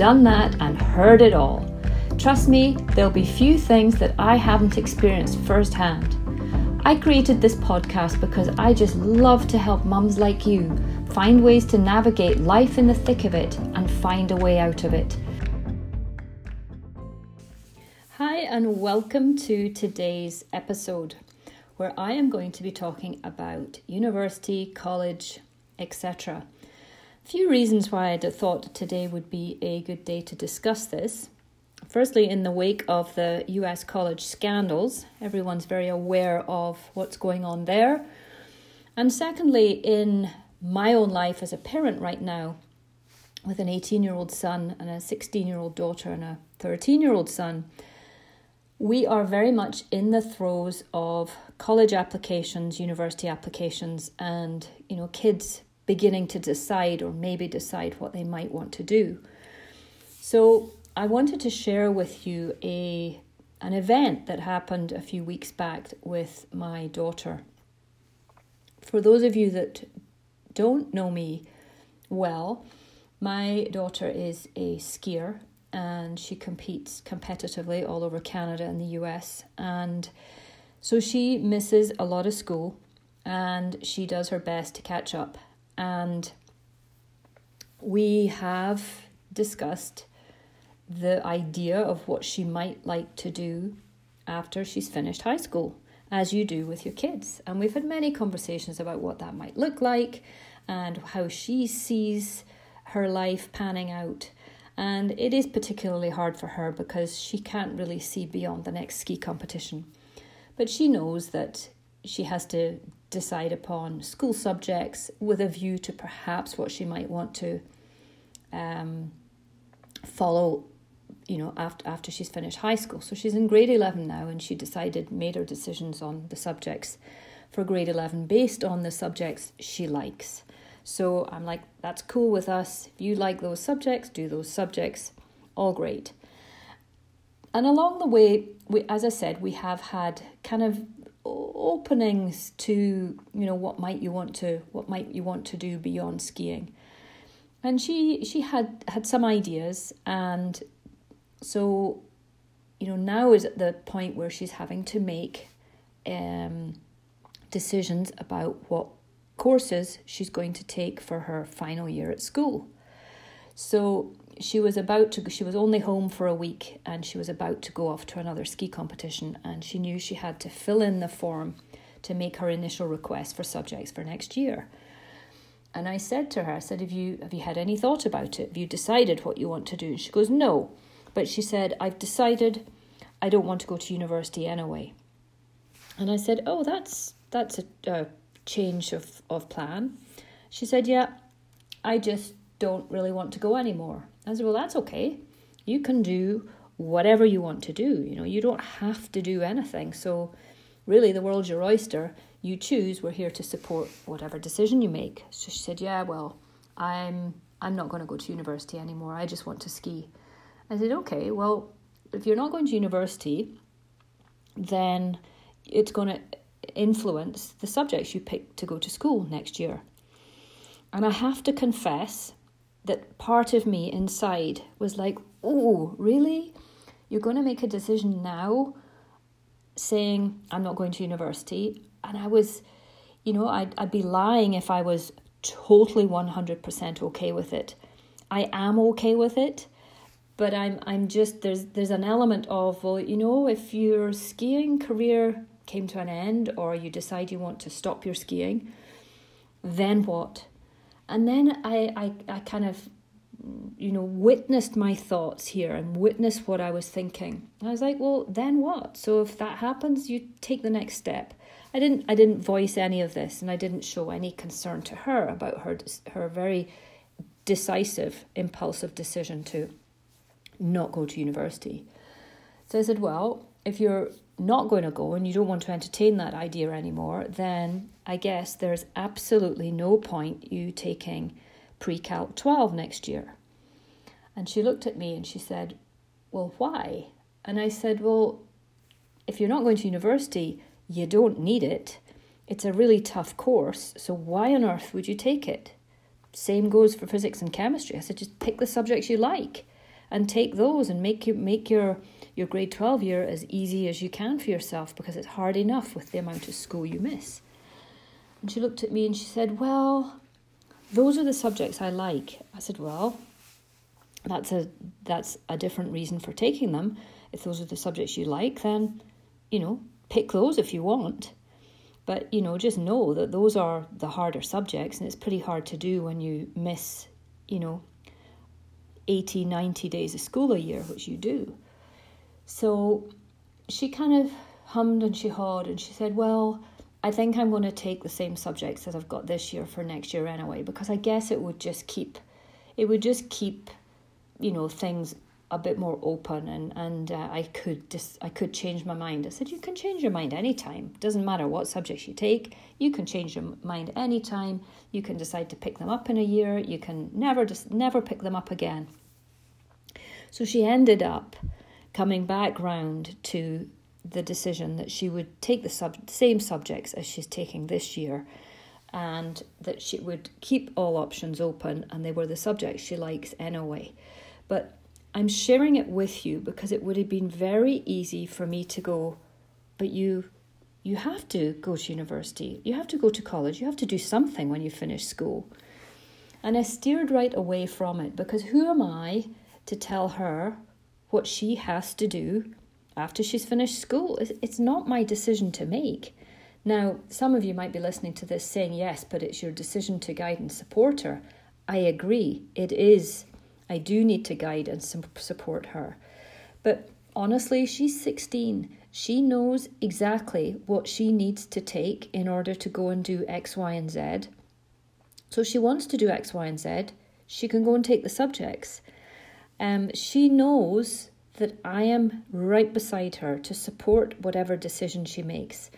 done that, and heard it all. Trust me, there'll be few things that I haven't experienced firsthand. I created this podcast because I just love to help mums like you find ways to navigate life in the thick of it and find a way out of it. Hi, and welcome to today's episode where I am going to be talking about university, college, etc few reasons why I thought today would be a good day to discuss this. Firstly, in the wake of the US college scandals, everyone's very aware of what's going on there. And secondly, in my own life as a parent right now, with an 18 year old son and a 16 year old daughter and a 13 year old son, we are very much in the throes of college applications, university applications, and you know, kids beginning to decide or maybe decide what they might want to do. So I wanted to share with you a an event that happened a few weeks back with my daughter. For those of you that don't know me well, my daughter is a skier and she competes competitively all over Canada and the US. And so she misses a lot of school and she does her best to catch up and we have discussed the idea of what she might like to do after she's finished high school, as you do with your kids. And we've had many conversations about what that might look like and how she sees her life panning out. And it is particularly hard for her because she can't really see beyond the next ski competition. But she knows that she has to decide upon school subjects with a view to perhaps what she might want to um, follow you know after after she's finished high school. So she's in grade 11 now and she decided made her decisions on the subjects for grade 11 based on the subjects she likes. So i'm like that's cool with us. If you like those subjects do those subjects. All great. And along the way we as i said we have had kind of openings to you know what might you want to what might you want to do beyond skiing. And she she had had some ideas and so you know now is at the point where she's having to make um, decisions about what courses she's going to take for her final year at school. So she was about to she was only home for a week and she was about to go off to another ski competition and she knew she had to fill in the form to make her initial request for subjects for next year. And i said to her i said have you have you had any thought about it? Have you decided what you want to do? And she goes no. But she said i've decided i don't want to go to university anyway. And i said oh that's that's a, a change of, of plan. She said yeah i just don't really want to go anymore I said, well, that's okay. You can do whatever you want to do. You know, you don't have to do anything. So, really, the world's your oyster. You choose. We're here to support whatever decision you make. So she said, yeah, well, I'm I'm not going to go to university anymore. I just want to ski. I said, okay, well, if you're not going to university, then it's going to influence the subjects you pick to go to school next year. And I have to confess that part of me inside was like, oh, really? You're going to make a decision now saying, I'm not going to university. And I was, you know, I'd, I'd be lying if I was totally 100% okay with it. I am okay with it, but I'm I'm just there's there's an element of well, you know, if your skiing career came to an end or you decide you want to stop your skiing, then what? And then I, I, I kind of, you know, witnessed my thoughts here and witnessed what I was thinking. I was like, well, then what? So if that happens, you take the next step. I didn't I didn't voice any of this and I didn't show any concern to her about her her very decisive impulsive decision to not go to university. So I said, Well, if you're not going to go and you don't want to entertain that idea anymore, then I guess there's absolutely no point you taking pre Calc 12 next year. And she looked at me and she said, Well, why? And I said, Well, if you're not going to university, you don't need it. It's a really tough course, so why on earth would you take it? Same goes for physics and chemistry. I said, just pick the subjects you like and take those and make you make your your grade 12 year as easy as you can for yourself because it's hard enough with the amount of school you miss. And she looked at me and she said, "Well, those are the subjects I like." I said, "Well, that's a that's a different reason for taking them. If those are the subjects you like, then, you know, pick those if you want." But, you know, just know that those are the harder subjects and it's pretty hard to do when you miss, you know, 80, 90 days of school a year, which you do. So she kind of hummed and she hawed and she said, Well, I think I'm going to take the same subjects that I've got this year for next year anyway, because I guess it would just keep, it would just keep, you know, things a bit more open and and uh, I could just I could change my mind. I said you can change your mind anytime. Doesn't matter what subjects you take. You can change your mind anytime. You can decide to pick them up in a year. You can never just never pick them up again. So she ended up coming back round to the decision that she would take the sub- same subjects as she's taking this year and that she would keep all options open and they were the subjects she likes anyway. But I'm sharing it with you because it would have been very easy for me to go, but you you have to go to university, you have to go to college, you have to do something when you finish school. And I steered right away from it because who am I to tell her what she has to do after she's finished school? It's not my decision to make. Now, some of you might be listening to this saying, yes, but it's your decision to guide and support her. I agree, it is I do need to guide and support her. But honestly, she's 16. She knows exactly what she needs to take in order to go and do X, Y, and Z. So she wants to do X, Y, and Z. She can go and take the subjects. Um, she knows that I am right beside her to support whatever decision she makes.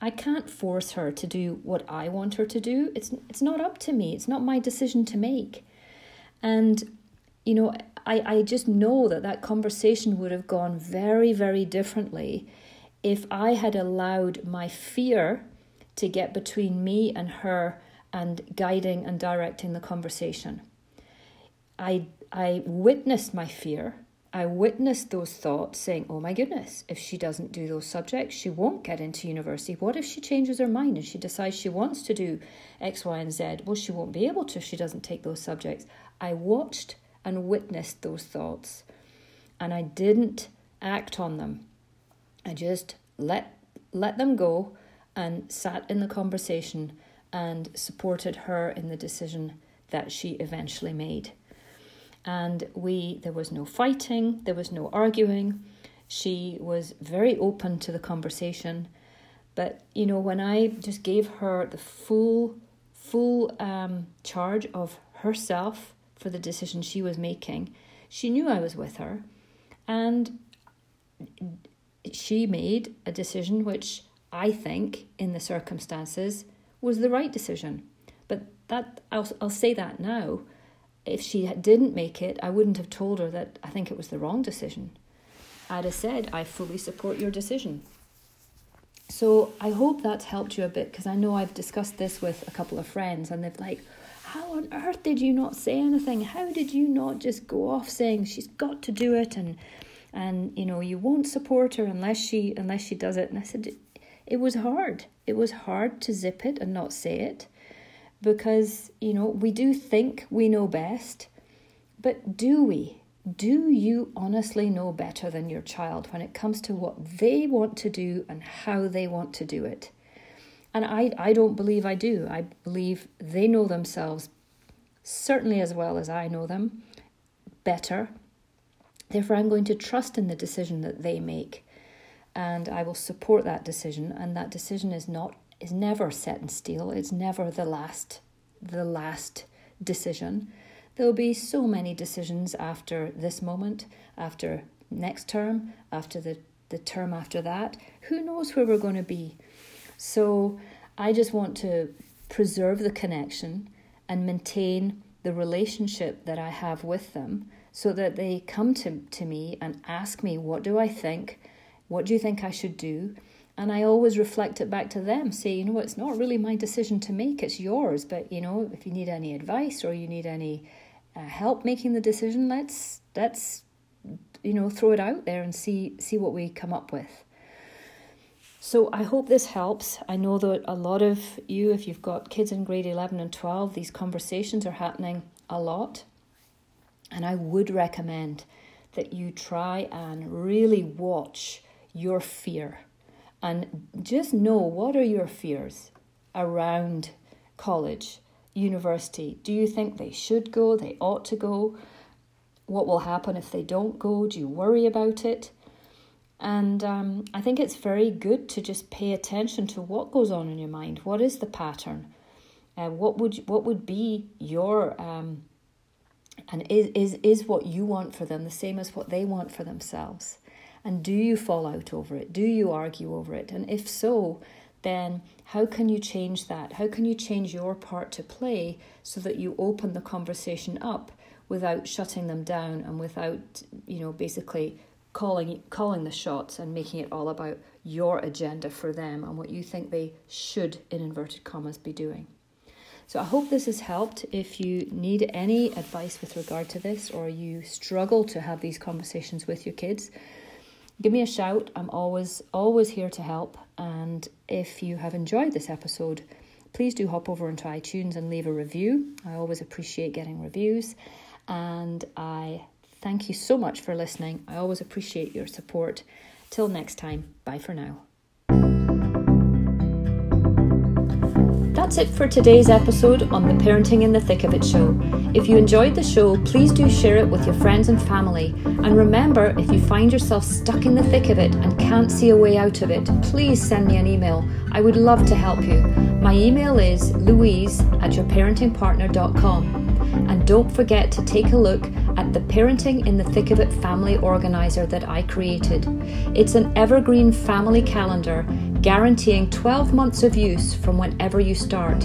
I can't force her to do what I want her to do. It's it's not up to me. It's not my decision to make. And you know, I, I just know that that conversation would have gone very, very differently if I had allowed my fear to get between me and her and guiding and directing the conversation. I, I witnessed my fear. I witnessed those thoughts saying, oh my goodness, if she doesn't do those subjects, she won't get into university. What if she changes her mind and she decides she wants to do X, Y, and Z? Well, she won't be able to if she doesn't take those subjects. I watched and witnessed those thoughts. And I didn't act on them. I just let let them go and sat in the conversation and supported her in the decision that she eventually made. And we there was no fighting, there was no arguing. She was very open to the conversation. But you know, when I just gave her the full full um, charge of herself for the decision she was making. She knew I was with her, and she made a decision which I think, in the circumstances, was the right decision. But that I'll, I'll say that now. If she didn't make it, I wouldn't have told her that I think it was the wrong decision. I'd have said, I fully support your decision. So I hope that's helped you a bit because I know I've discussed this with a couple of friends and they've like, how on earth did you not say anything? How did you not just go off saying she's got to do it and and you know you won't support her unless she unless she does it? And I said it was hard. It was hard to zip it and not say it because you know we do think we know best, but do we? Do you honestly know better than your child when it comes to what they want to do and how they want to do it? And I, I don't believe I do. I believe they know themselves certainly as well as I know them, better. Therefore, I'm going to trust in the decision that they make, and I will support that decision. And that decision is not is never set in steel. It's never the last the last decision. There'll be so many decisions after this moment, after next term, after the, the term after that. Who knows where we're going to be? So I just want to preserve the connection and maintain the relationship that I have with them so that they come to, to me and ask me, What do I think? What do you think I should do? And I always reflect it back to them, say, you know, it's not really my decision to make, it's yours. But, you know, if you need any advice or you need any uh, help making the decision, let's, let's, you know, throw it out there and see, see what we come up with. So I hope this helps. I know that a lot of you, if you've got kids in grade 11 and 12, these conversations are happening a lot. And I would recommend that you try and really watch your fear and just know what are your fears around college, university. Do you think they should go? They ought to go? What will happen if they don't go? Do you worry about it? And um, I think it's very good to just pay attention to what goes on in your mind. What is the pattern? Uh, what would what would be your um, and is, is is what you want for them the same as what they want for themselves? And do you fall out over it? Do you argue over it? And if so, then how can you change that? How can you change your part to play so that you open the conversation up without shutting them down and without, you know, basically calling calling the shots and making it all about your agenda for them and what you think they should in inverted commas be doing. So I hope this has helped. If you need any advice with regard to this or you struggle to have these conversations with your kids, give me a shout. I'm always, always here to help. And if you have enjoyed this episode, please do hop over into iTunes and leave a review. I always appreciate getting reviews. And I thank you so much for listening. I always appreciate your support. Till next time, bye for now. That's it for today's episode on the Parenting in the Thick of It show. If you enjoyed the show, please do share it with your friends and family. And remember, if you find yourself stuck in the thick of it and can't see a way out of it, please send me an email. I would love to help you. My email is louise at yourparentingpartner.com. And don't forget to take a look at the Parenting in the Thick of It family organizer that I created. It's an evergreen family calendar guaranteeing 12 months of use from whenever you start.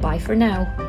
Bye for now.